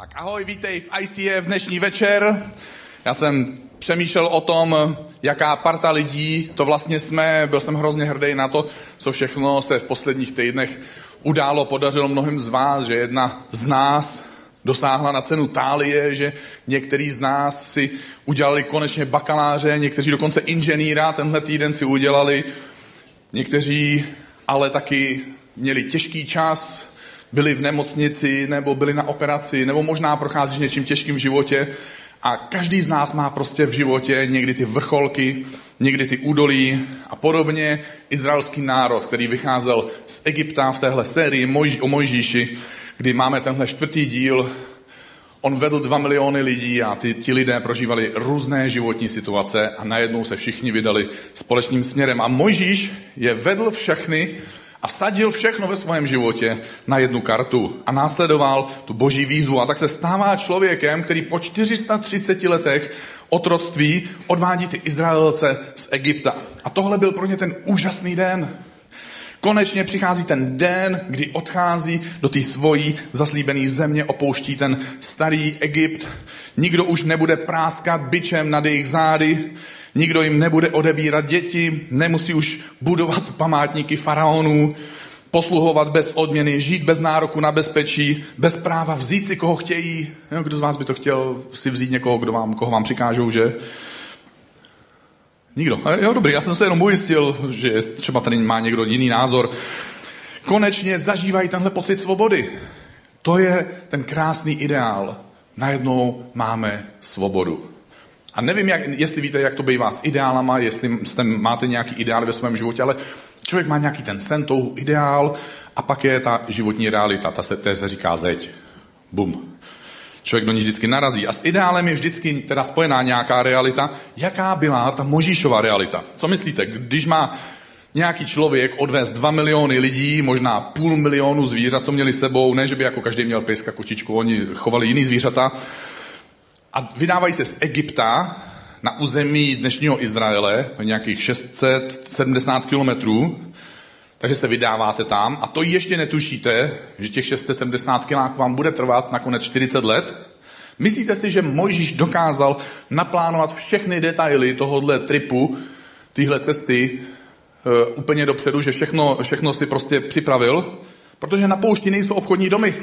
Tak ahoj, vítej v ICF dnešní večer. Já jsem přemýšlel o tom, jaká parta lidí to vlastně jsme. Byl jsem hrozně hrdý na to, co všechno se v posledních týdnech událo, podařilo mnohým z vás, že jedna z nás dosáhla na cenu tálie, že některý z nás si udělali konečně bakaláře, někteří dokonce inženýra tenhle týden si udělali, někteří ale taky měli těžký čas, byli v nemocnici, nebo byli na operaci, nebo možná procházíš něčím těžkým v životě. A každý z nás má prostě v životě někdy ty vrcholky, někdy ty údolí a podobně. Izraelský národ, který vycházel z Egypta v téhle sérii o Mojžíši, kdy máme tenhle čtvrtý díl, on vedl dva miliony lidí a ty, ti lidé prožívali různé životní situace a najednou se všichni vydali společným směrem. A Mojžíš je vedl všechny a vsadil všechno ve svém životě na jednu kartu a následoval tu boží výzvu. A tak se stává člověkem, který po 430 letech otroctví odvádí ty Izraelce z Egypta. A tohle byl pro ně ten úžasný den. Konečně přichází ten den, kdy odchází do té svojí zaslíbené země, opouští ten starý Egypt. Nikdo už nebude práskat byčem nad jejich zády, Nikdo jim nebude odebírat děti, nemusí už budovat památníky faraonů, posluhovat bez odměny, žít bez nároku na bezpečí, bez práva vzít si, koho chtějí. Jo, kdo z vás by to chtěl si vzít někoho, kdo vám, koho vám přikážou, že? Nikdo. Jo, dobrý, já jsem se jenom ujistil, že třeba tady má někdo jiný názor. Konečně zažívají tenhle pocit svobody. To je ten krásný ideál. Najednou máme svobodu. A nevím, jak, jestli víte, jak to bývá s ideálama, jestli jste, máte nějaký ideál ve svém životě, ale člověk má nějaký ten sen, tou ideál a pak je ta životní realita, ta se, té se říká zeď. Bum. Člověk do ní vždycky narazí. A s ideálem je vždycky teda spojená nějaká realita. Jaká byla ta Možíšová realita? Co myslíte, když má nějaký člověk odvést dva miliony lidí, možná půl milionu zvířat, co měli sebou, ne, že by jako každý měl pejska, kočičku, oni chovali jiný zvířata, a vydávají se z Egypta na území dnešního Izraele, nějakých 670 kilometrů, takže se vydáváte tam a to ještě netušíte, že těch 670 kiláků vám bude trvat nakonec 40 let. Myslíte si, že Mojžíš dokázal naplánovat všechny detaily tohohle tripu, téhle cesty uh, úplně dopředu, že všechno, všechno si prostě připravil? Protože na poušti nejsou obchodní domy.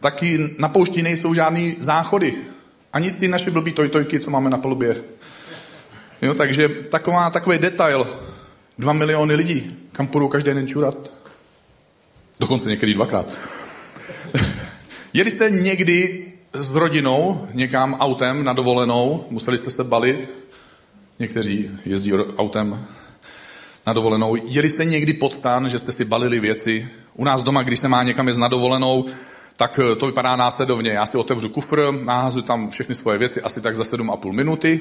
Taky na poušti nejsou žádný záchody. Ani ty naše blbý tojtojky, co máme na palubě. Jo, takže taková, takový detail. Dva miliony lidí. Kam půjdou každý den čurat? Dokonce někdy dvakrát. Jeli jste někdy s rodinou někam autem na dovolenou? Museli jste se balit? Někteří jezdí autem na dovolenou. Jeli jste někdy pod stan, že jste si balili věci? U nás doma, když se má někam jít na dovolenou, tak eh, to vypadá následovně. Já si otevřu kufr, nahazuji tam všechny svoje věci asi tak za 7,5 minuty.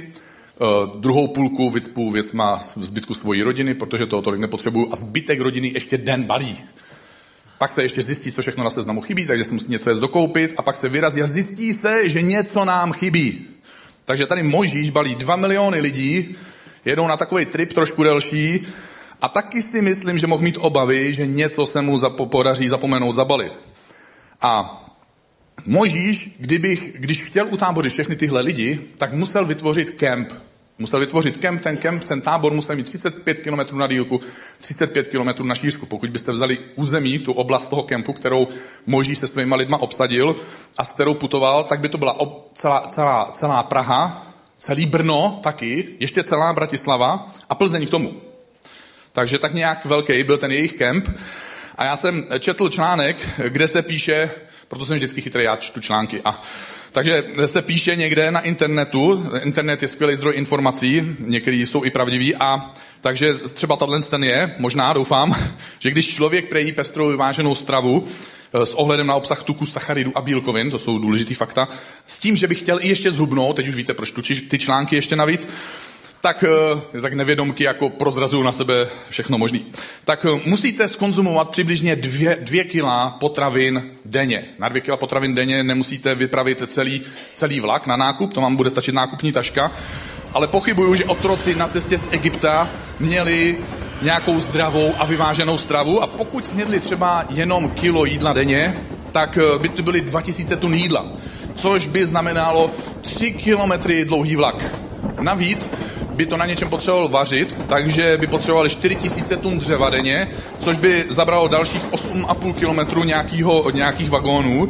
Uh, druhou půlku vycpu věcma zbytku svojí rodiny, protože toho tolik nepotřebuju a zbytek rodiny ještě den balí. Pak se ještě zjistí, co všechno na seznamu chybí, takže se musí něco jít dokoupit a pak se vyrazí a zjistí se, že něco nám chybí. Takže tady Mojžíš balí dva miliony lidí, jedou na takový trip trošku delší a taky si myslím, že mohl mít obavy, že něco se mu podaří zapomenout zabalit. A Mojžíš, kdybych, když chtěl utábořit všechny tyhle lidi, tak musel vytvořit kemp. Musel vytvořit kemp, ten kemp, ten tábor musel mít 35 km na dílku, 35 km na šířku. Pokud byste vzali území, tu oblast toho kempu, kterou Mojžíš se svýma lidma obsadil a s kterou putoval, tak by to byla ob, celá, celá, celá Praha, celý Brno taky, ještě celá Bratislava a Plzeň k tomu. Takže tak nějak velký byl ten jejich kemp. A já jsem četl článek, kde se píše, proto jsem vždycky chytrý, já čtu články. A, takže se píše někde na internetu, internet je skvělý zdroj informací, některý jsou i pravdiví, a takže třeba tato ten je, možná doufám, že když člověk prejí pestrou vyváženou stravu, eh, s ohledem na obsah tuku, sacharidu a bílkovin, to jsou důležitý fakta, s tím, že bych chtěl i ještě zhubnout, teď už víte, proč tu ty články ještě navíc, tak, eh, tak nevědomky jako prozrazují na sebe všechno možný. Tak eh, musíte skonzumovat přibližně dvě, dvě kila potravin denně. Na dvě kila potravin denně nemusíte vypravit celý, celý vlak na nákup, to vám bude stačit nákupní taška, ale pochybuju, že otroci na cestě z Egypta měli nějakou zdravou a vyváženou stravu a pokud snědli třeba jenom kilo jídla denně, tak eh, by to byly 2000 tun jídla, což by znamenalo 3 kilometry dlouhý vlak. Navíc by to na něčem potřeboval vařit, takže by potřebovali 4000 tun dřeva denně, což by zabralo dalších 8,5 kilometrů nějakýho, nějakých vagónů.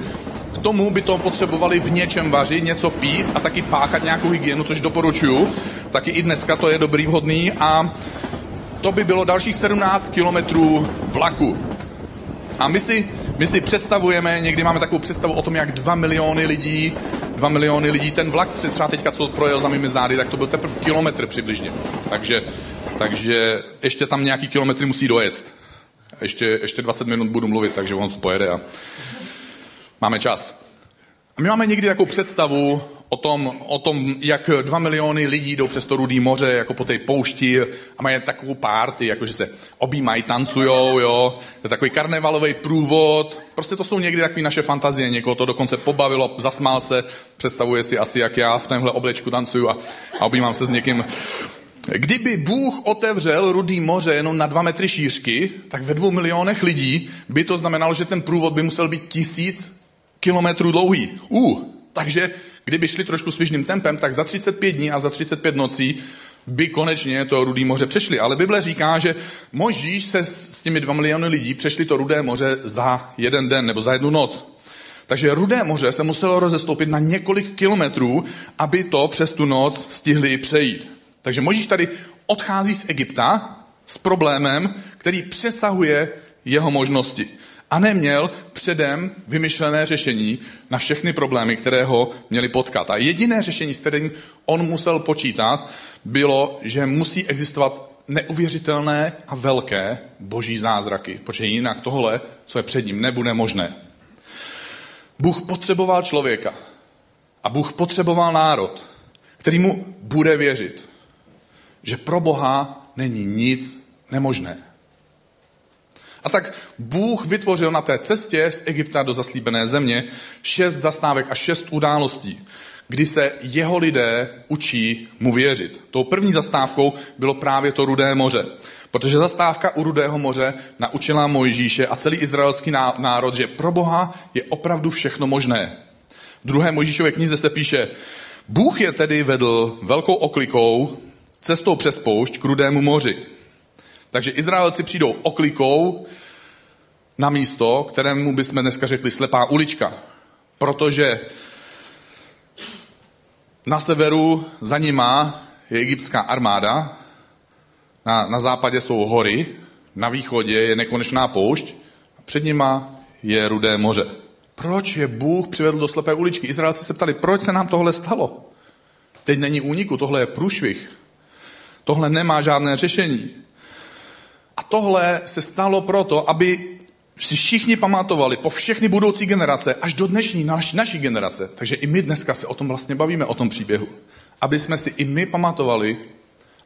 K tomu by to potřebovali v něčem vařit, něco pít a taky páchat nějakou hygienu, což doporučuju. Taky i dneska to je dobrý, vhodný a to by bylo dalších 17 kilometrů vlaku. A my si, my si představujeme, někdy máme takovou představu o tom, jak 2 miliony lidí 2 miliony lidí. Ten vlak třeba teďka, co projel za mými zády, tak to byl teprve kilometr přibližně. Takže, takže ještě tam nějaký kilometry musí dojet. Ještě, ještě 20 minut budu mluvit, takže on to pojede a máme čas. A my máme někdy takovou představu o tom, o tom, jak dva miliony lidí jdou přes to rudý moře, jako po té poušti a mají takovou párty, jako že se objímají, tancujou, jo. Je takový karnevalový průvod. Prostě to jsou někdy takové naše fantazie. Někoho to dokonce pobavilo, zasmál se, představuje si asi, jak já v tomhle oblečku tancuju a, a objímám se s někým. Kdyby Bůh otevřel rudý moře jenom na dva metry šířky, tak ve dvou milionech lidí by to znamenalo, že ten průvod by musel být tisíc kilometrů dlouhý. Uh, takže kdyby šli trošku svižným tempem, tak za 35 dní a za 35 nocí by konečně to Rudé moře přešli. Ale Bible říká, že Možíš se s těmi dva miliony lidí přešli to Rudé moře za jeden den nebo za jednu noc. Takže Rudé moře se muselo rozestoupit na několik kilometrů, aby to přes tu noc stihli přejít. Takže Možíš tady odchází z Egypta s problémem, který přesahuje jeho možnosti a neměl předem vymyšlené řešení na všechny problémy, které ho měli potkat. A jediné řešení, s kterým on musel počítat, bylo, že musí existovat neuvěřitelné a velké boží zázraky, protože jinak tohle, co je před ním, nebude možné. Bůh potřeboval člověka a Bůh potřeboval národ, který mu bude věřit, že pro Boha není nic nemožné. A tak Bůh vytvořil na té cestě z Egypta do zaslíbené země šest zastávek a šest událostí, kdy se jeho lidé učí mu věřit. Tou první zastávkou bylo právě to Rudé moře. Protože zastávka u Rudého moře naučila Mojžíše a celý izraelský národ, že pro Boha je opravdu všechno možné. V druhé Mojžíšové knize se píše, Bůh je tedy vedl velkou oklikou cestou přes poušť k Rudému moři. Takže Izraelci přijdou oklikou na místo, kterému bychom dneska řekli slepá ulička. Protože na severu za nima je egyptská armáda, na, na západě jsou hory, na východě je nekonečná poušť a před nima je rudé moře. Proč je Bůh přivedl do slepé uličky? Izraelci se ptali, proč se nám tohle stalo? Teď není úniku, tohle je průšvih. Tohle nemá žádné řešení. A tohle se stalo proto, aby si všichni pamatovali po všechny budoucí generace, až do dnešní naší, naší generace. Takže i my dneska se o tom vlastně bavíme, o tom příběhu. Aby jsme si i my pamatovali,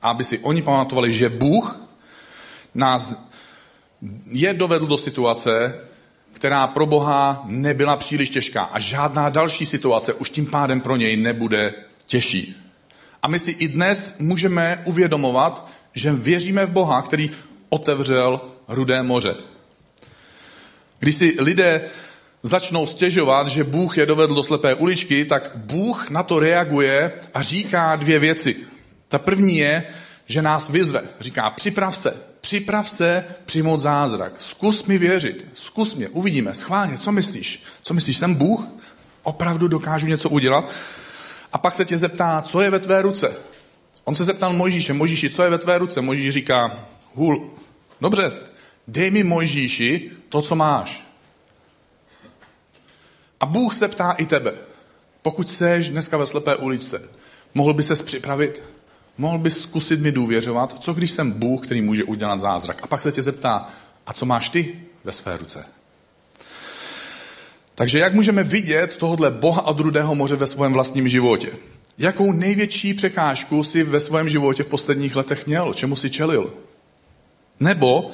a aby si oni pamatovali, že Bůh nás je dovedl do situace, která pro Boha nebyla příliš těžká a žádná další situace už tím pádem pro něj nebude těžší. A my si i dnes můžeme uvědomovat, že věříme v Boha, který otevřel Rudé moře. Když si lidé začnou stěžovat, že Bůh je dovedl do slepé uličky, tak Bůh na to reaguje a říká dvě věci. Ta první je, že nás vyzve. Říká, připrav se, připrav se přijmout zázrak. Zkus mi věřit, zkus mě, uvidíme, schválně, co myslíš? Co myslíš, jsem Bůh? Opravdu dokážu něco udělat? A pak se tě zeptá, co je ve tvé ruce? On se zeptal Mojžíše, Mojžíši, co je ve tvé ruce? Mojžíš říká, hůl, dobře, dej mi Mojžíši to, co máš. A Bůh se ptá i tebe. Pokud seš dneska ve slepé uličce, mohl by ses připravit? Mohl bys zkusit mi důvěřovat? Co když jsem Bůh, který může udělat zázrak? A pak se tě zeptá, a co máš ty ve své ruce? Takže jak můžeme vidět tohohle Boha od Rudého moře ve svém vlastním životě? Jakou největší překážku si ve svém životě v posledních letech měl? Čemu si čelil? Nebo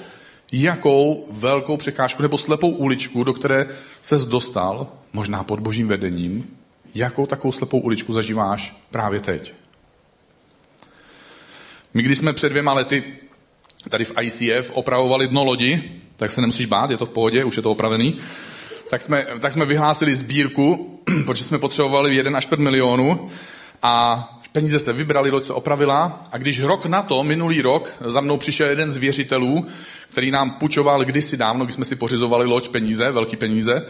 jakou velkou překážku nebo slepou uličku, do které se dostal, možná pod božím vedením, jakou takovou slepou uličku zažíváš právě teď. My, když jsme před dvěma lety tady v ICF opravovali dno lodi, tak se nemusíš bát, je to v pohodě, už je to opravený, tak jsme, tak jsme vyhlásili sbírku, protože jsme potřebovali 1 až 5 milionů a peníze se vybrali, loď se opravila a když rok na to, minulý rok, za mnou přišel jeden z věřitelů, který nám půjčoval kdysi dávno, když jsme si pořizovali loď peníze, velký peníze.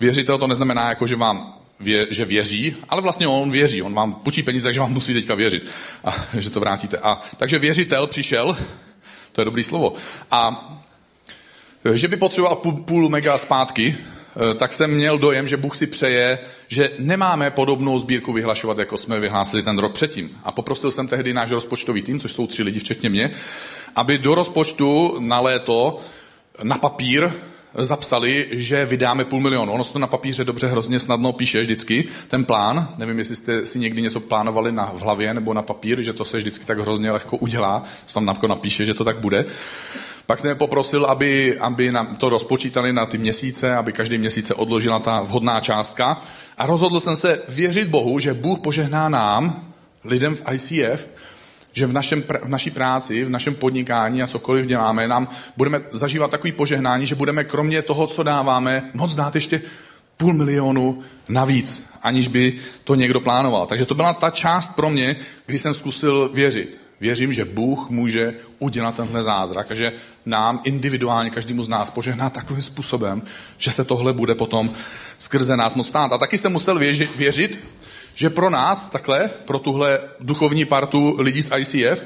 Věřitel to neznamená jako, že vám vě, že věří, ale vlastně on věří, on vám půjčí peníze, takže vám musí teďka věřit, a, že to vrátíte. A, takže věřitel přišel, to je dobrý slovo, a že by potřeboval půl, půl mega zpátky, tak jsem měl dojem, že Bůh si přeje, že nemáme podobnou sbírku vyhlašovat, jako jsme vyhlásili ten rok předtím. A poprosil jsem tehdy náš rozpočtový tým, což jsou tři lidi, včetně mě, aby do rozpočtu na léto na papír zapsali, že vydáme půl milionu. Ono se to na papíře dobře hrozně snadno píše vždycky, ten plán. Nevím, jestli jste si někdy něco plánovali na, v hlavě nebo na papír, že to se vždycky tak hrozně lehko udělá. Se tam napíše, že to tak bude. Pak jsem je poprosil, aby, aby nám to rozpočítali na ty měsíce, aby každý měsíc se odložila ta vhodná částka. A rozhodl jsem se věřit Bohu, že Bůh požehná nám, lidem v ICF, že v, našem, v naší práci, v našem podnikání a cokoliv děláme, nám budeme zažívat takový požehnání, že budeme kromě toho, co dáváme, moc dát ještě půl milionu navíc, aniž by to někdo plánoval. Takže to byla ta část pro mě, kdy jsem zkusil věřit věřím, že Bůh může udělat tenhle zázrak a že nám individuálně, každému z nás požehná takovým způsobem, že se tohle bude potom skrze nás moc stát. A taky jsem musel věřit, věřit, že pro nás takhle, pro tuhle duchovní partu lidí z ICF,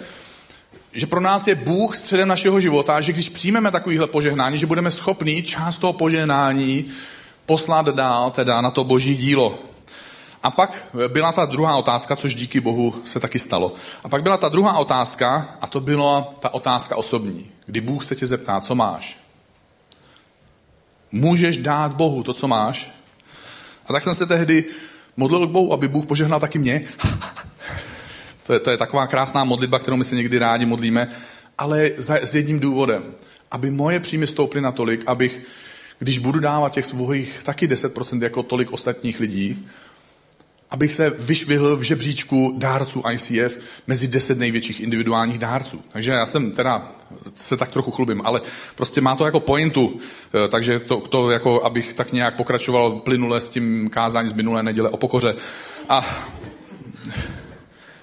že pro nás je Bůh středem našeho života, že když přijmeme takovýhle požehnání, že budeme schopni část toho požehnání poslat dál, teda na to boží dílo. A pak byla ta druhá otázka, což díky Bohu se taky stalo. A pak byla ta druhá otázka, a to byla ta otázka osobní, kdy Bůh se tě zeptá, co máš. Můžeš dát Bohu to, co máš? A tak jsem se tehdy modlil k Bohu, aby Bůh požehnal taky mě. to, je, to je taková krásná modlitba, kterou my se někdy rádi modlíme, ale s jedním důvodem. Aby moje příjmy stouply natolik, abych, když budu dávat těch svých taky 10% jako tolik ostatních lidí, abych se vyšvihl v žebříčku dárců ICF mezi deset největších individuálních dárců. Takže já jsem teda se tak trochu chlubím, ale prostě má to jako pointu, eh, takže to, to jako, abych tak nějak pokračoval plynule s tím kázání z minulé neděle o pokoře. A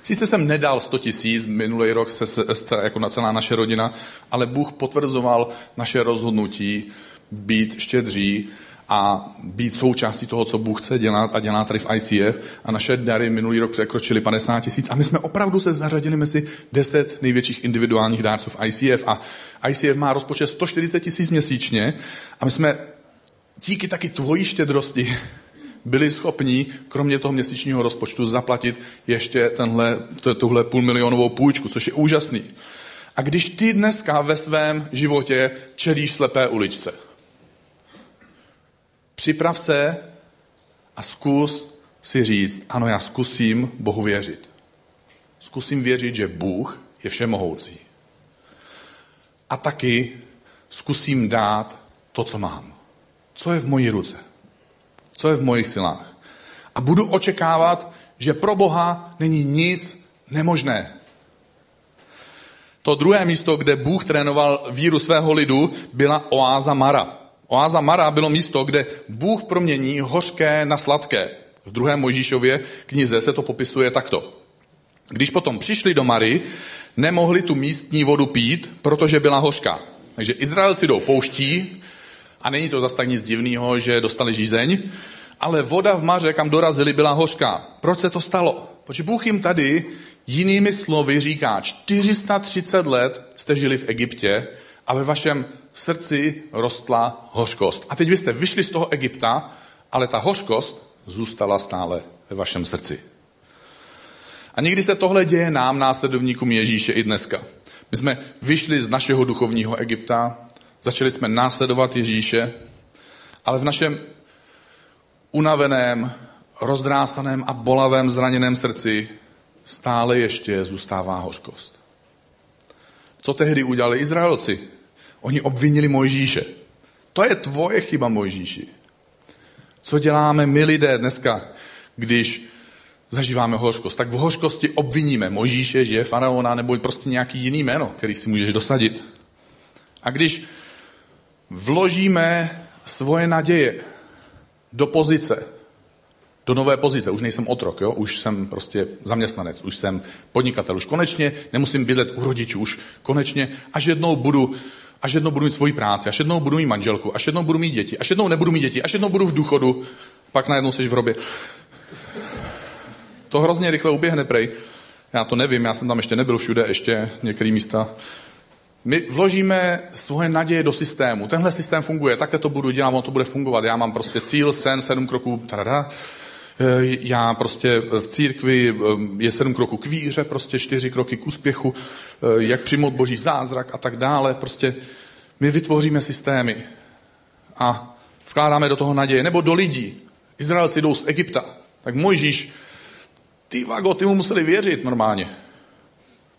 Sice jsem nedal 100 tisíc, minulý rok se, se, se, jako na celá naše rodina, ale Bůh potvrzoval naše rozhodnutí být štědří a být součástí toho, co Bůh chce dělat a dělá tady v ICF. A naše dary minulý rok překročily 50 tisíc a my jsme opravdu se zařadili mezi 10 největších individuálních dárců v ICF. A ICF má rozpočet 140 tisíc měsíčně a my jsme díky taky tvojí štědrosti byli schopni, kromě toho měsíčního rozpočtu, zaplatit ještě tenhle, tuhle půlmilionovou půjčku, což je úžasný. A když ty dneska ve svém životě čelíš slepé uličce, Připrav se a zkus si říct, ano, já zkusím Bohu věřit. Zkusím věřit, že Bůh je všemohoucí. A taky zkusím dát to, co mám. Co je v mojí ruce? Co je v mojich silách? A budu očekávat, že pro Boha není nic nemožné. To druhé místo, kde Bůh trénoval víru svého lidu, byla oáza Mara. Oáza Mara bylo místo, kde Bůh promění hořké na sladké. V druhé Mojžíšově knize se to popisuje takto. Když potom přišli do Mary, nemohli tu místní vodu pít, protože byla hořká. Takže Izraelci jdou pouští, a není to zase tak nic divného, že dostali žízeň, ale voda v Maře, kam dorazili, byla hořká. Proč se to stalo? Protože Bůh jim tady jinými slovy říká, 430 let jste žili v Egyptě a ve vašem srdci rostla hořkost. A teď vy jste vyšli z toho Egypta, ale ta hořkost zůstala stále ve vašem srdci. A někdy se tohle děje nám, následovníkům Ježíše, i dneska. My jsme vyšli z našeho duchovního Egypta, začali jsme následovat Ježíše, ale v našem unaveném, rozdrásaném a bolavém zraněném srdci stále ještě zůstává hořkost. Co tehdy udělali Izraelci? Oni obvinili Mojžíše. To je tvoje chyba, Mojžíši. Co děláme my lidé dneska, když zažíváme hořkost? Tak v hořkosti obviníme Mojžíše, že je faraona, nebo prostě nějaký jiný jméno, který si můžeš dosadit. A když vložíme svoje naděje do pozice, do nové pozice. Už nejsem otrok, jo? už jsem prostě zaměstnanec, už jsem podnikatel, už konečně nemusím bydlet u rodičů, už konečně, až jednou budu až jednou budu mít svoji práci, až jednou budu mít manželku, až jednou budu mít děti, až jednou nebudu mít děti, až jednou budu v důchodu, pak najednou jsi v hrobě. To hrozně rychle uběhne, prej. Já to nevím, já jsem tam ještě nebyl všude, ještě některé místa. My vložíme svoje naděje do systému. Tenhle systém funguje, také to budu dělat, ono to bude fungovat. Já mám prostě cíl, sen, sedm kroků, tada, já prostě v církvi eh, je sedm kroků k víře, prostě čtyři kroky k úspěchu, eh, jak přijmout boží zázrak a tak dále. Prostě my vytvoříme systémy a vkládáme do toho naděje. Nebo do lidí. Izraelci jdou z Egypta. Tak Mojžíš, ty vago, ty mu museli věřit normálně.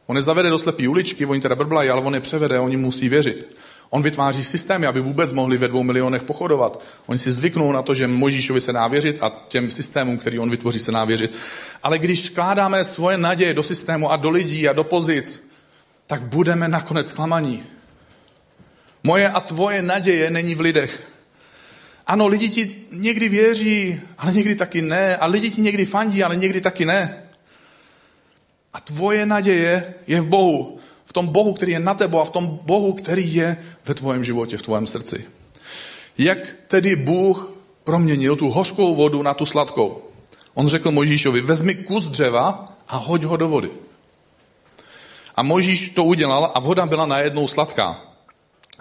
On je zavede do slepý uličky, oni teda brblají, ale on je převede, oni musí věřit. On vytváří systémy, aby vůbec mohli ve dvou milionech pochodovat. Oni si zvyknou na to, že Mojžíšovi se dá věřit a těm systémům, který on vytvoří, se dá věřit. Ale když skládáme svoje naděje do systému a do lidí a do pozic, tak budeme nakonec klamaní. Moje a tvoje naděje není v lidech. Ano, lidi ti někdy věří, ale někdy taky ne. A lidi ti někdy fandí, ale někdy taky ne. A tvoje naděje je v Bohu v tom Bohu, který je na tebo a v tom Bohu, který je ve tvém životě, v tvém srdci. Jak tedy Bůh proměnil tu hořkou vodu na tu sladkou? On řekl Mojžíšovi, vezmi kus dřeva a hoď ho do vody. A Mojžíš to udělal a voda byla najednou sladká.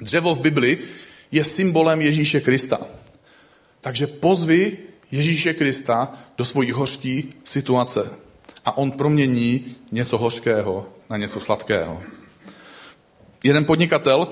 Dřevo v Bibli je symbolem Ježíše Krista. Takže pozvi Ježíše Krista do svojí hořké situace. A on promění něco hořkého na něco sladkého. Jeden podnikatel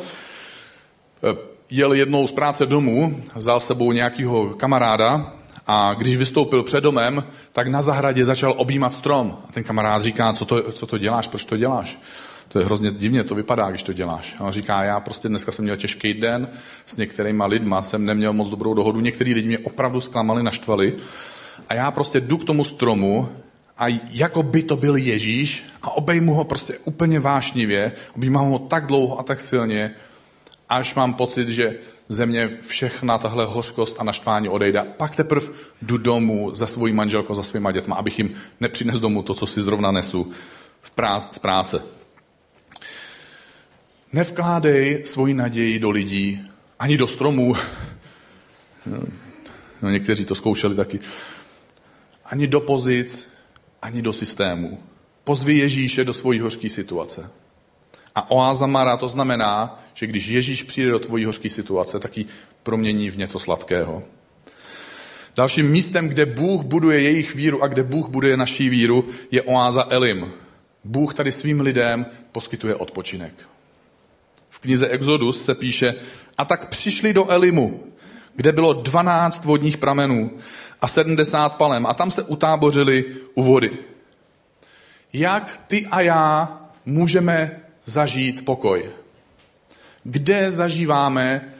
jel jednou z práce domů, vzal s sebou nějakého kamaráda a když vystoupil před domem, tak na zahradě začal objímat strom. A ten kamarád říká, co to, co to děláš, proč to děláš? To je hrozně divně, to vypadá, když to děláš. A on říká, já prostě dneska jsem měl těžký den, s některýma lidma jsem neměl moc dobrou dohodu, některý lidi mě opravdu zklamali, naštvali. A já prostě jdu k tomu stromu a jako by to byl Ježíš a obejmu ho prostě úplně vášnivě, objímám ho tak dlouho a tak silně, až mám pocit, že ze mě všechna tahle hořkost a naštvání odejde. Pak teprve jdu domů za svojí manželkou, za svýma dětma, abych jim nepřines domů to, co si zrovna nesu v práci, z práce. Nevkládej svoji naději do lidí, ani do stromů. No, někteří to zkoušeli taky. Ani do pozic, ani do systému. Pozvi Ježíše do svojí hořké situace. A oáza Mara to znamená, že když Ježíš přijde do tvojí hořké situace, tak ji promění v něco sladkého. Dalším místem, kde Bůh buduje jejich víru a kde Bůh buduje naší víru, je oáza Elim. Bůh tady svým lidem poskytuje odpočinek. V knize Exodus se píše, a tak přišli do Elimu, kde bylo 12 vodních pramenů a 70 palem a tam se utábořili u vody. Jak ty a já můžeme zažít pokoj? Kde zažíváme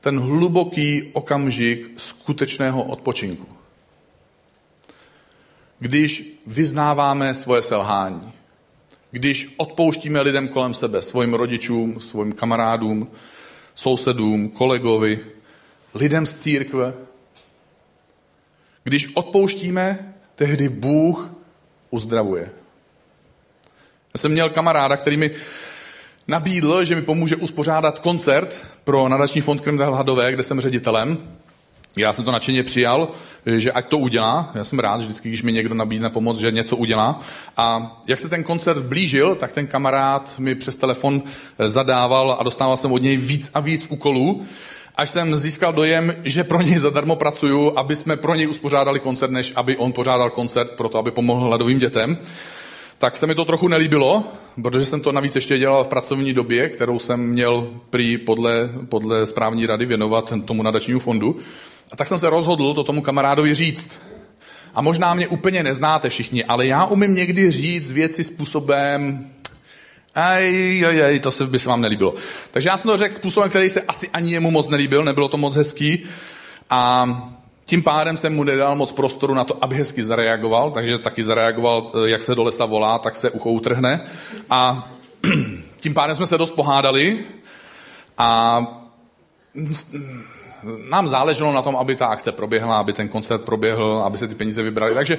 ten hluboký okamžik skutečného odpočinku? Když vyznáváme svoje selhání, když odpouštíme lidem kolem sebe, svým rodičům, svým kamarádům, sousedům, kolegovi, lidem z církve, když odpouštíme, tehdy Bůh uzdravuje. Já jsem měl kamaráda, který mi nabídl, že mi pomůže uspořádat koncert pro nadační fond Kremdel Hadové, kde jsem ředitelem. Já jsem to nadšeně přijal, že ať to udělá. Já jsem rád, že vždycky, když mi někdo nabídne pomoc, že něco udělá. A jak se ten koncert blížil, tak ten kamarád mi přes telefon zadával a dostával jsem od něj víc a víc úkolů až jsem získal dojem, že pro něj zadarmo pracuju, aby jsme pro něj uspořádali koncert, než aby on pořádal koncert pro to, aby pomohl hladovým dětem. Tak se mi to trochu nelíbilo, protože jsem to navíc ještě dělal v pracovní době, kterou jsem měl prý podle, podle správní rady věnovat tomu nadačnímu fondu. A tak jsem se rozhodl to tomu kamarádovi říct. A možná mě úplně neznáte všichni, ale já umím někdy říct věci způsobem, Aj, aj, aj, to se by se vám nelíbilo. Takže já jsem to řekl způsobem, který se asi ani jemu moc nelíbil, nebylo to moc hezký. A tím pádem jsem mu nedal moc prostoru na to, aby hezky zareagoval, takže taky zareagoval, eh, jak se do lesa volá, tak se ucho utrhne. A tím pádem jsme se dost pohádali a nám záleželo na tom, aby ta akce proběhla, aby ten koncert proběhl, aby se ty peníze vybrali. Takže,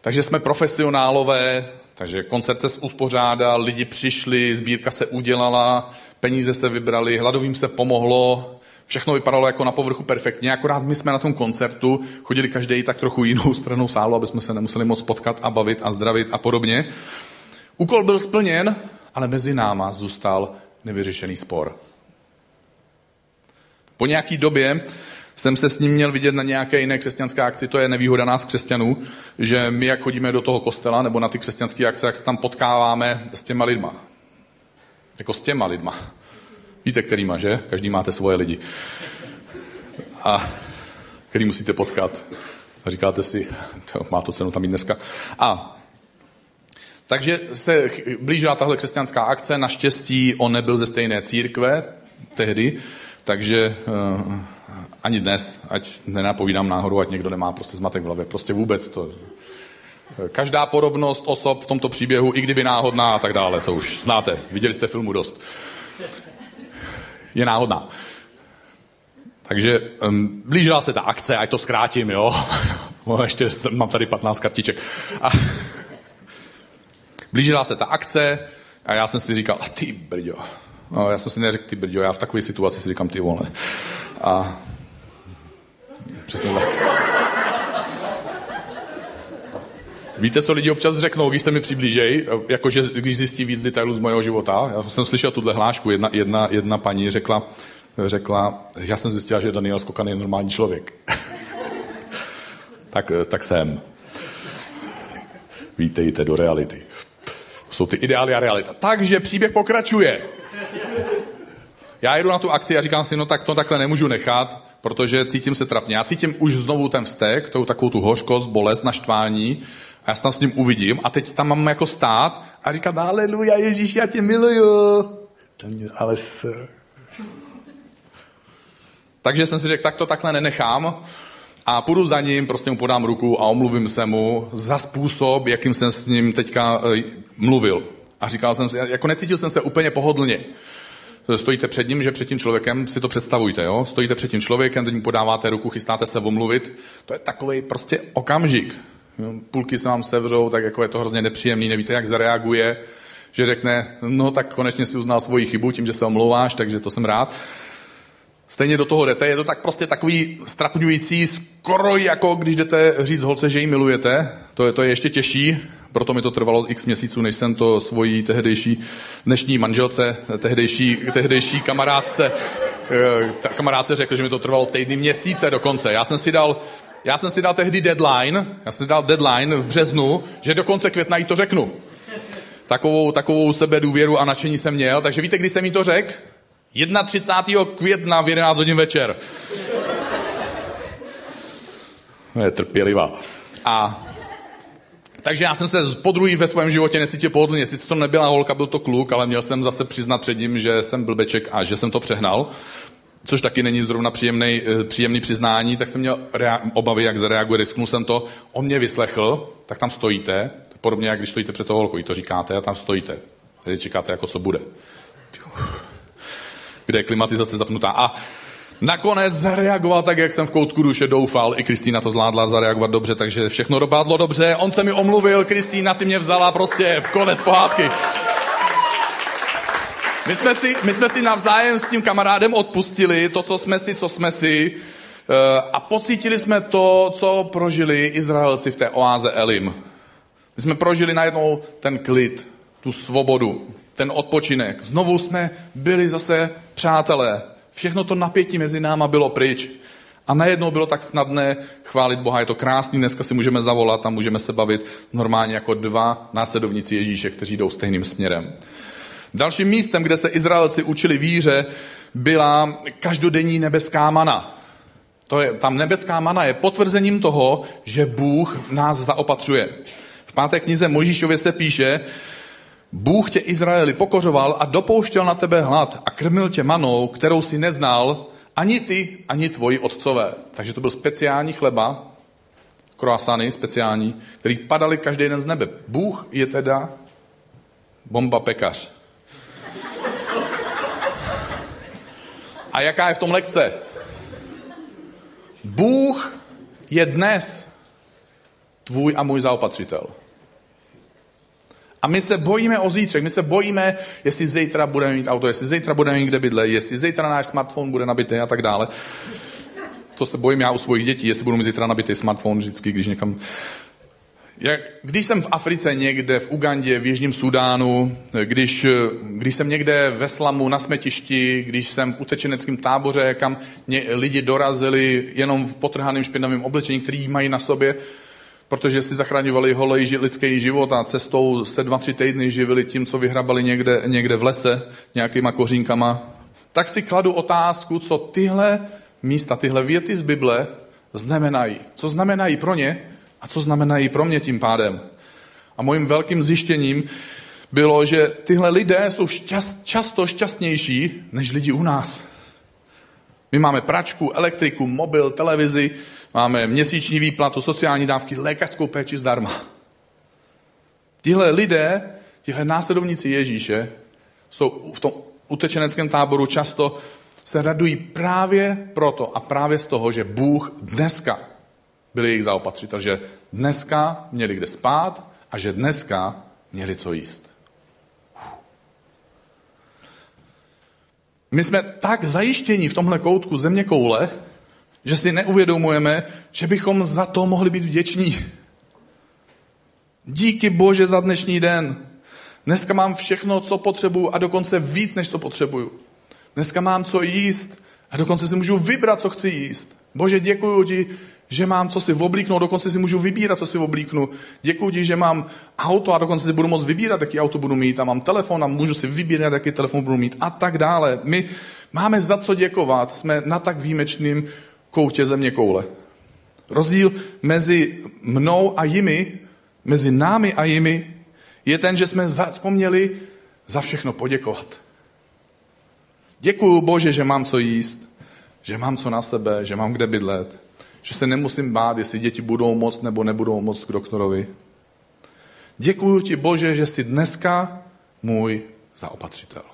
takže jsme profesionálové, takže koncert se uspořádal, lidi přišli, sbírka se udělala, peníze se vybrali, hladovým se pomohlo, všechno vypadalo jako na povrchu perfektně, akorát my jsme na tom koncertu chodili každý tak trochu jinou stranou sálu, aby jsme se nemuseli moc potkat a bavit a zdravit a podobně. Úkol byl splněn, ale mezi náma zůstal nevyřešený spor. Po nějaký době jsem se s ním měl vidět na nějaké jiné křesťanské akci, to je nevýhoda nás křesťanů, že my, jak chodíme do toho kostela nebo na ty křesťanské akce, jak se tam potkáváme s těma lidma. Jako s těma lidma. Víte, kterýma, že? Každý máte svoje lidi. A který musíte potkat. A říkáte si, to má to cenu tam i dneska. A takže se blížila tahle křesťanská akce, naštěstí on nebyl ze stejné církve tehdy, takže uh, ani dnes, ať nenapovídám náhodou, ať někdo nemá prostě zmatek v hlavě, prostě vůbec to. Každá podobnost osob v tomto příběhu, i kdyby náhodná a tak dále, to už znáte, viděli jste filmu dost, je náhodná. Takže um, blížila se ta akce, ať to zkrátím, jo. Ještě mám tady 15 kartiček. A, blížila se ta akce a já jsem si říkal, a ty brďo. No, já jsem si neřekl ty brďo, já v takové situaci si říkám ty vole. A přesně tak. Víte, co lidi občas řeknou, když se mi přiblížejí, jakože když zjistí víc detailů z mého života? Já jsem slyšel tuhle hlášku, jedna, jedna, jedna paní řekla, řekla, já jsem zjistila, že Daniel Skokan je normální člověk. tak, tak jsem. Vítejte do reality jsou ty ideály a realita. Takže příběh pokračuje. Já jedu na tu akci a říkám si, no tak to takhle nemůžu nechat, protože cítím se trapně. Já cítím už znovu ten vztek, tou takovou tu hořkost, bolest, naštvání a já se tam s ním uvidím a teď tam mám jako stát a říkat, aleluja, Ježíš, já tě miluju. Ale sir. Takže jsem si řekl, tak to takhle nenechám a půjdu za ním, prostě mu podám ruku a omluvím se mu za způsob, jakým jsem s ním teďka e, mluvil. A říkal jsem si, jako necítil jsem se úplně pohodlně. Stojíte před ním, že před tím člověkem si to představujte, jo? Stojíte před tím člověkem, teď mu podáváte ruku, chystáte se omluvit. To je takový prostě okamžik. Půlky se vám sevřou, tak jako je to hrozně nepříjemný, nevíte, jak zareaguje, že řekne, no tak konečně si uznal svoji chybu tím, že se omlouváš, takže to jsem rád stejně do toho jdete. Je to tak prostě takový strapňující, skoro jako když jdete říct holce, že ji milujete. To je, to je ještě těžší, proto mi to trvalo x měsíců, než jsem to svojí tehdejší dnešní manželce, tehdejší, tehdejší kamarádce, eh, kamarádce řekl, že mi to trvalo týdny, měsíce dokonce. Já jsem si dal já jsem si dal tehdy deadline, já jsem si dal deadline v březnu, že do konce května jí to řeknu. Takovou, takovou sebe důvěru a nadšení jsem měl, takže víte, kdy jsem jí to řekl? 31. května v 11 hodin večer. Je trpělivá. A takže já jsem se po druhý ve svém životě necítil pohodlně. Sice to nebyla holka, byl to kluk, ale měl jsem zase přiznat před ním, že jsem blbeček a že jsem to přehnal. Což taky není zrovna příjemný, eh, příjemný přiznání, tak jsem měl obavy, jak zareaguje, risknul jsem to. On mě vyslechl, tak tam stojíte, podobně jak když stojíte před tou holkou, to říkáte a tam stojíte. Teď čekáte, jako co bude kde je klimatizace zapnutá. A nakonec zareagoval tak, jak jsem v koutku duše doufal. I Kristýna to zvládla zareagovat dobře, takže všechno dopadlo dobře. On se mi omluvil, Kristýna si mě vzala prostě v konec pohádky. My jsme, si, my jsme si navzájem s tím kamarádem odpustili to, co jsme si, co jsme si eh, a pocítili jsme to, co prožili Izraelci v té oáze Elim. My jsme prožili najednou ten klid, tu svobodu, ten odpočinek. Znovu jsme byli zase přátelé. Všechno to napětí mezi náma bylo pryč. A najednou bylo tak snadné chválit Boha. Je to krásný, dneska si můžeme zavolat a můžeme se bavit normálně jako dva následovníci Ježíše, kteří jdou stejným směrem. Dalším místem, kde se Izraelci učili víře, byla každodenní nebeská mana. To je, tam nebeská mana je potvrzením toho, že Bůh nás zaopatřuje. V páté knize Mojžíšově se píše, Bůh tě Izraeli pokořoval a dopouštěl na tebe hlad a krmil tě manou, kterou si neznal, ani ty, ani tvoji otcové. Takže to byl speciální chleba, croissany speciální, který padali každý den z nebe. Bůh je teda bomba pekař. A jaká je v tom lekce? Bůh je dnes tvůj a můj zaopatřitel. A my se bojíme o zítřek, my se bojíme, jestli zítra budeme mít auto, jestli zítra budeme mít kde bydlet, jestli zítra náš smartphone bude nabitý a tak dále. To se bojím já u svých dětí, jestli budu mít zítra nabitý smartphone vždycky, když někam... Jak, když jsem v Africe někde, v Ugandě, v Jižním Sudánu, když, když jsem někde ve slamu na smetišti, když jsem v utečeneckém táboře, kam ně, lidi dorazili jenom v potrhaném špinavém oblečení, který mají na sobě, protože si zachraňovali holej lidský život a cestou se dva, tři týdny živili tím, co vyhrabali někde, někde v lese nějakýma kořínkama, tak si kladu otázku, co tyhle místa, tyhle věty z Bible znamenají. Co znamenají pro ně a co znamenají pro mě tím pádem. A mojím velkým zjištěním bylo, že tyhle lidé jsou šťast, často šťastnější než lidi u nás. My máme pračku, elektriku, mobil, televizi, máme měsíční výplatu, sociální dávky, lékařskou péči zdarma. Tihle lidé, tihle následovníci Ježíše, jsou v tom utečeneckém táboru často se radují právě proto a právě z toho, že Bůh dneska byl jejich zaopatřitel, že dneska měli kde spát a že dneska měli co jíst. My jsme tak zajištění v tomhle koutku země koule, že si neuvědomujeme, že bychom za to mohli být vděční. Díky Bože za dnešní den. Dneska mám všechno, co potřebuju a dokonce víc, než co potřebuju. Dneska mám co jíst a dokonce si můžu vybrat, co chci jíst. Bože, děkuji ti, že mám co si oblíknout, dokonce si můžu vybírat, co si oblíknu. Děkuji ti, že mám auto a dokonce si budu moct vybírat, jaký auto budu mít a mám telefon a můžu si vybírat, jaký telefon budu mít a tak dále. My máme za co děkovat, jsme na tak výjimečným koutě země koule. Rozdíl mezi mnou a jimi, mezi námi a jimi, je ten, že jsme zapomněli za všechno poděkovat. Děkuju Bože, že mám co jíst, že mám co na sebe, že mám kde bydlet, že se nemusím bát, jestli děti budou moc nebo nebudou moc k doktorovi. Děkuju ti Bože, že jsi dneska můj zaopatřitel.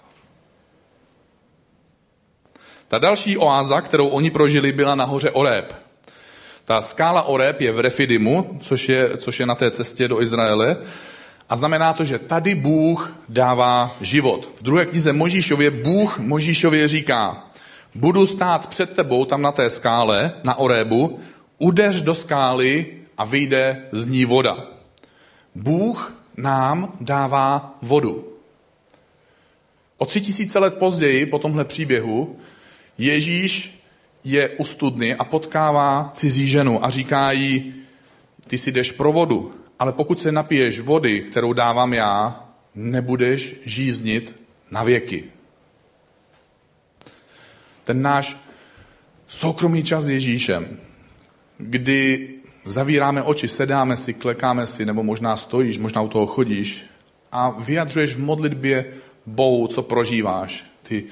Ta další oáza, kterou oni prožili, byla nahoře Oreb. Ta skála Oreb je v Refidimu, což je, což je na té cestě do Izraele. A znamená to, že tady Bůh dává život. V druhé knize Možíšově Bůh Možíšově říká, budu stát před tebou tam na té skále, na Orebu, udeř do skály a vyjde z ní voda. Bůh nám dává vodu. O tři tisíce let později, po tomhle příběhu, Ježíš je u studny a potkává cizí ženu a říká jí, ty si jdeš pro vodu, ale pokud se napiješ vody, kterou dávám já, nebudeš žíznit na věky. Ten náš soukromý čas s Ježíšem, kdy zavíráme oči, sedáme si, klekáme si, nebo možná stojíš, možná u toho chodíš a vyjadřuješ v modlitbě Bohu, co prožíváš. Ty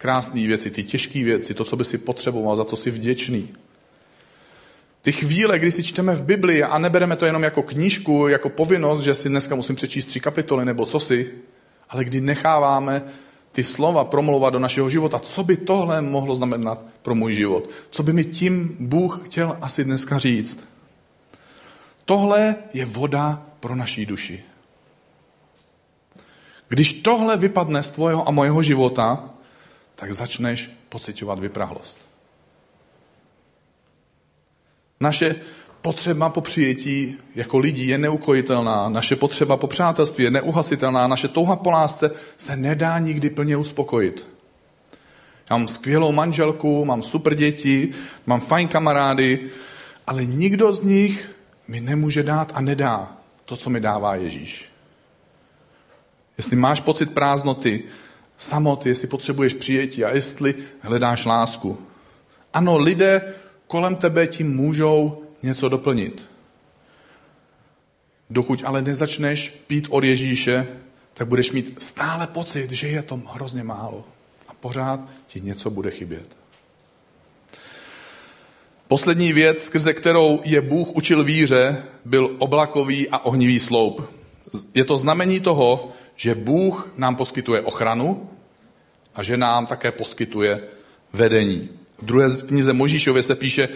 krásné věci, ty těžké věci, to, co by si potřeboval, za co jsi vděčný. Ty chvíle, kdy si čteme v Biblii a nebereme to jenom jako knížku, jako povinnost, že si dneska musím přečíst tři kapitoly nebo co si, ale kdy necháváme ty slova promlouvat do našeho života. Co by tohle mohlo znamenat pro můj život? Co by mi tím Bůh chtěl asi dneska říct? Tohle je voda pro naší duši. Když tohle vypadne z tvojeho a mojeho života, tak začneš pocitovat vyprahlost. Naše potřeba po přijetí jako lidí je neukojitelná, naše potřeba po přátelství je neuhasitelná, naše touha po lásce se nedá nikdy plně uspokojit. Já mám skvělou manželku, mám super děti, mám fajn kamarády, ale nikdo z nich mi nemůže dát a nedá to, co mi dává Ježíš. Jestli máš pocit prázdnoty, samoty, jestli potřebuješ přijetí a jestli hledáš lásku. Ano, lidé kolem tebe ti můžou něco doplnit. Dokud ale nezačneš pít od Ježíše, tak budeš mít stále pocit, že je to hrozně málo. A pořád ti něco bude chybět. Poslední věc, skrze kterou je Bůh učil víře, byl oblakový a ohnivý sloup. Je to znamení toho, že Bůh nám poskytuje ochranu a že nám také poskytuje vedení. V druhé knize Možíšově se píše,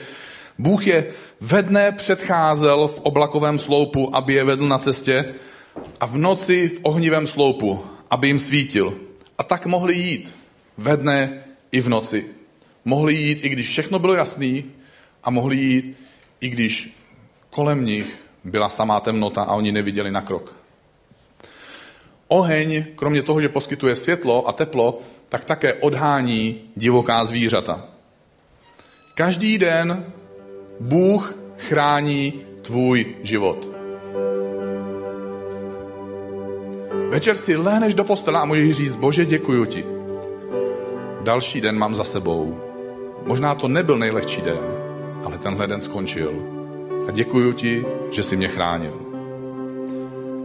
Bůh je ve dne předcházel v oblakovém sloupu, aby je vedl na cestě a v noci v ohnivém sloupu, aby jim svítil. A tak mohli jít ve dne i v noci. Mohli jít, i když všechno bylo jasný, a mohli jít, i když kolem nich byla samá temnota a oni neviděli na krok. Oheň, kromě toho, že poskytuje světlo a teplo, tak také odhání divoká zvířata. Každý den Bůh chrání tvůj život. Večer si léneš do postele a můžeš říct, bože, děkuji ti. Další den mám za sebou. Možná to nebyl nejlehčí den, ale tenhle den skončil. A děkuji ti, že jsi mě chránil.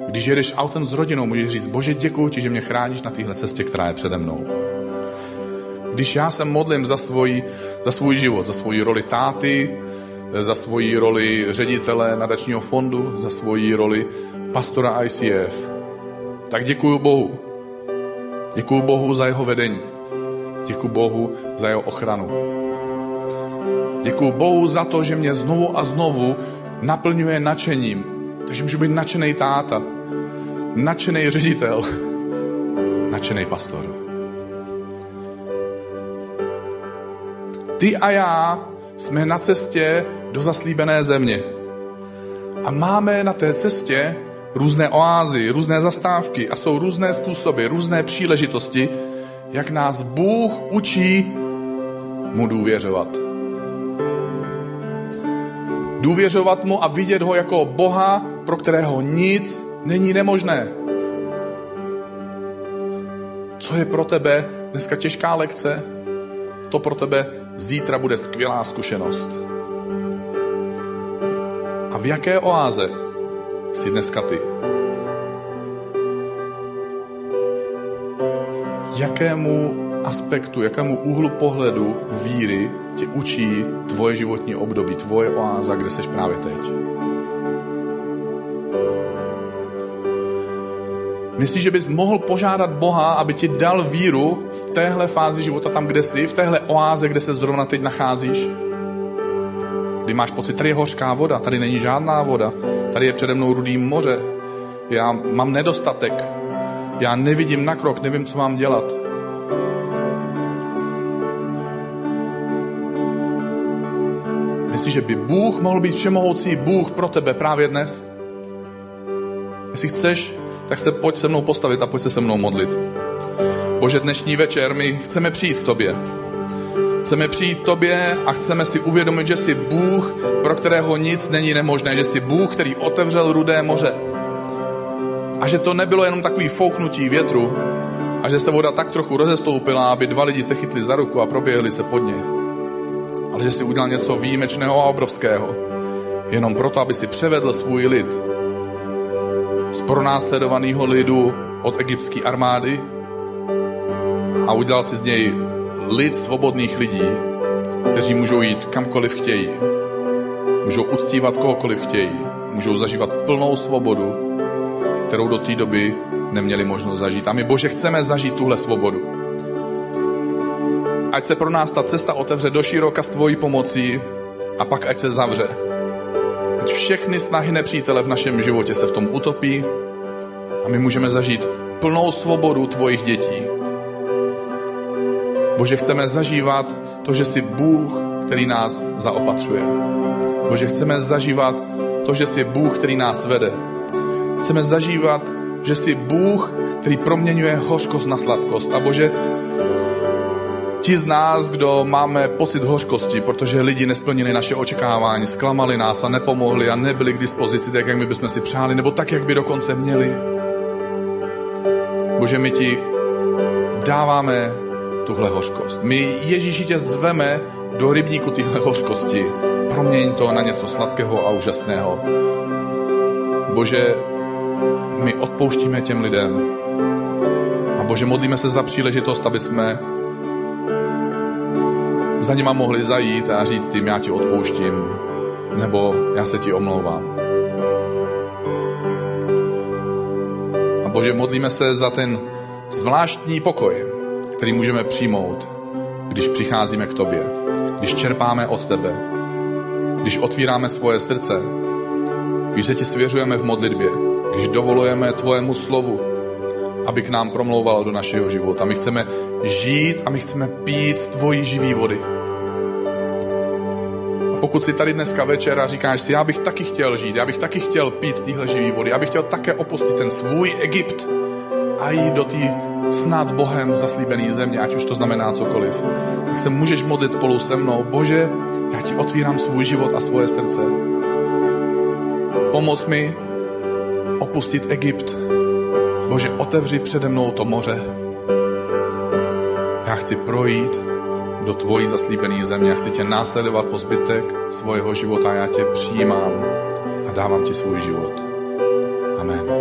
Když jedeš autem s rodinou, můžeš říct, bože, děkuji ti, že mě chráníš na téhle cestě, která je přede mnou. Když já se modlím za, svůj, za svůj život, za svoji roli táty, za svoji roli ředitele nadačního fondu, za svoji roli pastora ICF, tak děkuji Bohu. Děkuji Bohu za jeho vedení. Děkuji Bohu za jeho ochranu. Děkuji Bohu za to, že mě znovu a znovu naplňuje nadšením. Takže můžu být nadšený táta, nadšený ředitel, nadšený pastor. Ty a já jsme na cestě do zaslíbené země. A máme na té cestě různé oázy, různé zastávky a jsou různé způsoby, různé příležitosti, jak nás Bůh učí mu důvěřovat. Důvěřovat mu a vidět ho jako Boha, pro kterého nic není nemožné. Co je pro tebe dneska těžká lekce, to pro tebe zítra bude skvělá zkušenost. A v jaké oáze jsi dneska ty? Jakému aspektu, jakému úhlu pohledu víry tě učí tvoje životní období, tvoje oáza, kde jsi právě teď? Myslíš, že bys mohl požádat Boha, aby ti dal víru v téhle fázi života, tam, kde jsi, v téhle oáze, kde se zrovna teď nacházíš? Kdy máš pocit, tady je hořká voda, tady není žádná voda, tady je přede mnou rudý moře, já mám nedostatek, já nevidím na krok, nevím, co mám dělat. Myslíš, že by Bůh mohl být všemohoucí Bůh pro tebe právě dnes? Jestli chceš, tak se pojď se mnou postavit a pojď se se mnou modlit. Bože, dnešní večer my chceme přijít k tobě. Chceme přijít k tobě a chceme si uvědomit, že jsi Bůh, pro kterého nic není nemožné, že jsi Bůh, který otevřel rudé moře. A že to nebylo jenom takový fouknutí větru, a že se voda tak trochu rozestoupila, aby dva lidi se chytli za ruku a proběhli se pod ně. Ale že si udělal něco výjimečného a obrovského. Jenom proto, aby si převedl svůj lid z pronásledovaného lidu od egyptské armády a udělal si z něj lid svobodných lidí, kteří můžou jít kamkoliv chtějí. Můžou uctívat kohokoliv chtějí. Můžou zažívat plnou svobodu, kterou do té doby neměli možnost zažít. A my, Bože, chceme zažít tuhle svobodu. Ať se pro nás ta cesta otevře do široka s tvojí pomocí a pak ať se zavře Ať všechny snahy nepřítele v našem životě se v tom utopí a my můžeme zažít plnou svobodu tvojich dětí. Bože, chceme zažívat to, že jsi Bůh, který nás zaopatřuje. Bože, chceme zažívat to, že jsi Bůh, který nás vede. Chceme zažívat, že jsi Bůh, který proměňuje hořkost na sladkost. A Bože, Ti z nás, kdo máme pocit hořkosti, protože lidi nesplnili naše očekávání, zklamali nás a nepomohli a nebyli k dispozici tak, jak my bychom si přáli, nebo tak, jak by dokonce měli. Bože, my ti dáváme tuhle hořkost. My Ježíši tě zveme do rybníku tyhle hořkosti. Proměň to na něco sladkého a úžasného. Bože, my odpouštíme těm lidem. A Bože, modlíme se za příležitost, aby jsme za nima mohli zajít a říct jim, já ti odpouštím, nebo já se ti omlouvám. A Bože, modlíme se za ten zvláštní pokoj, který můžeme přijmout, když přicházíme k Tobě, když čerpáme od Tebe. když otvíráme svoje srdce, když se ti svěřujeme v modlitbě, když dovolujeme tvojemu slovu, aby k nám promlouval do našeho života. My chceme žít a my chceme pít z tvojí živý vody. Pokud si tady dneska večer a říkáš si, já bych taky chtěl žít, já bych taky chtěl pít z téhle živý vody, já bych chtěl také opustit ten svůj Egypt a jít do té snad Bohem zaslíbený země, ať už to znamená cokoliv, tak se můžeš modlit spolu se mnou. Bože, já ti otvírám svůj život a svoje srdce. Pomoz mi opustit Egypt. Bože, otevři přede mnou to moře. Já chci projít do tvojí zaslíbené země. Chci tě následovat po zbytek svého života. Já tě přijímám a dávám ti svůj život. Amen.